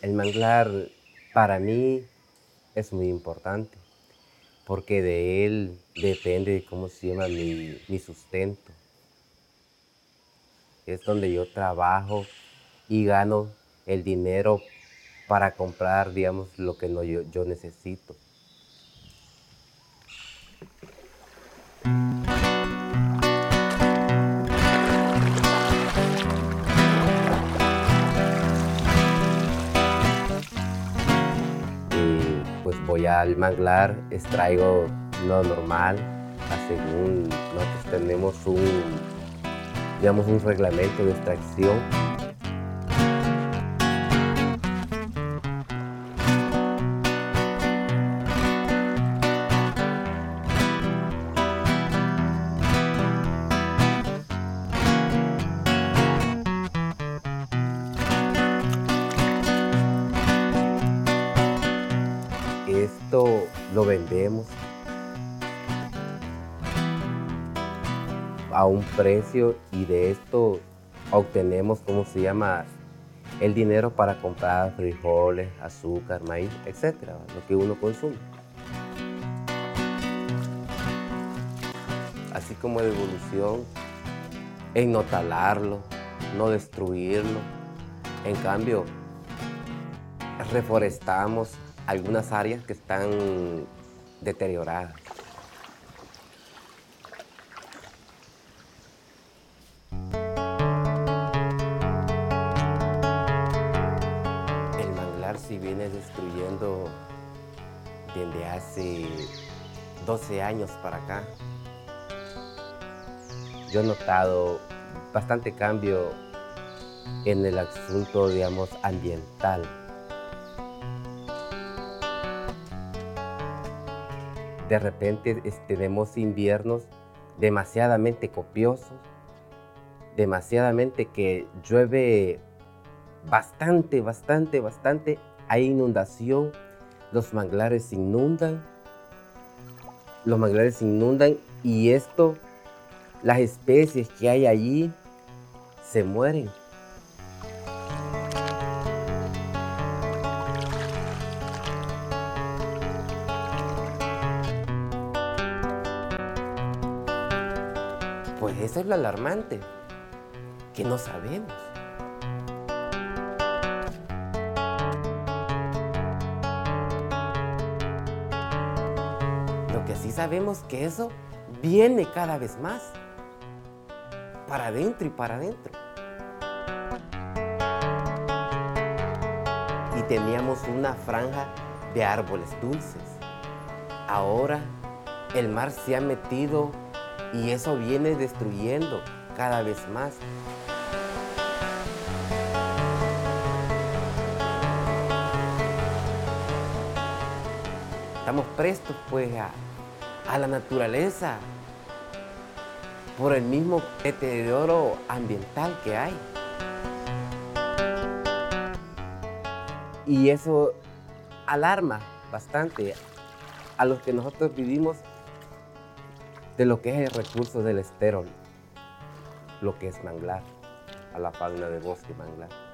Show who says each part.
Speaker 1: El manglar para mí es muy importante porque de él depende cómo se llama mi, mi sustento. Es donde yo trabajo y gano el dinero para comprar, digamos, lo que no, yo necesito. Al manglar, extraigo lo normal, según nosotros tenemos un, digamos, un reglamento de extracción lo vendemos a un precio y de esto obtenemos, ¿cómo se llama? El dinero para comprar frijoles, azúcar, maíz, etcétera, lo que uno consume. Así como de evolución, en no talarlo, no destruirlo. En cambio, reforestamos algunas áreas que están deterioradas. El manglar si viene destruyendo desde hace 12 años para acá. Yo he notado bastante cambio en el asunto, digamos, ambiental. De repente tenemos inviernos demasiadamente copiosos, demasiadamente que llueve bastante, bastante, bastante, hay inundación, los manglares se inundan, los manglares se inundan y esto, las especies que hay allí se mueren. Pues eso es lo alarmante, que no sabemos. Lo que sí sabemos que eso viene cada vez más, para adentro y para adentro. Y teníamos una franja de árboles dulces. Ahora el mar se ha metido y eso viene destruyendo cada vez más. Estamos prestos pues a, a la naturaleza por el mismo deterioro ambiental que hay. Y eso alarma bastante a los que nosotros vivimos de lo que es el recurso del esterol, lo que es manglar, a la fauna de bosque manglar.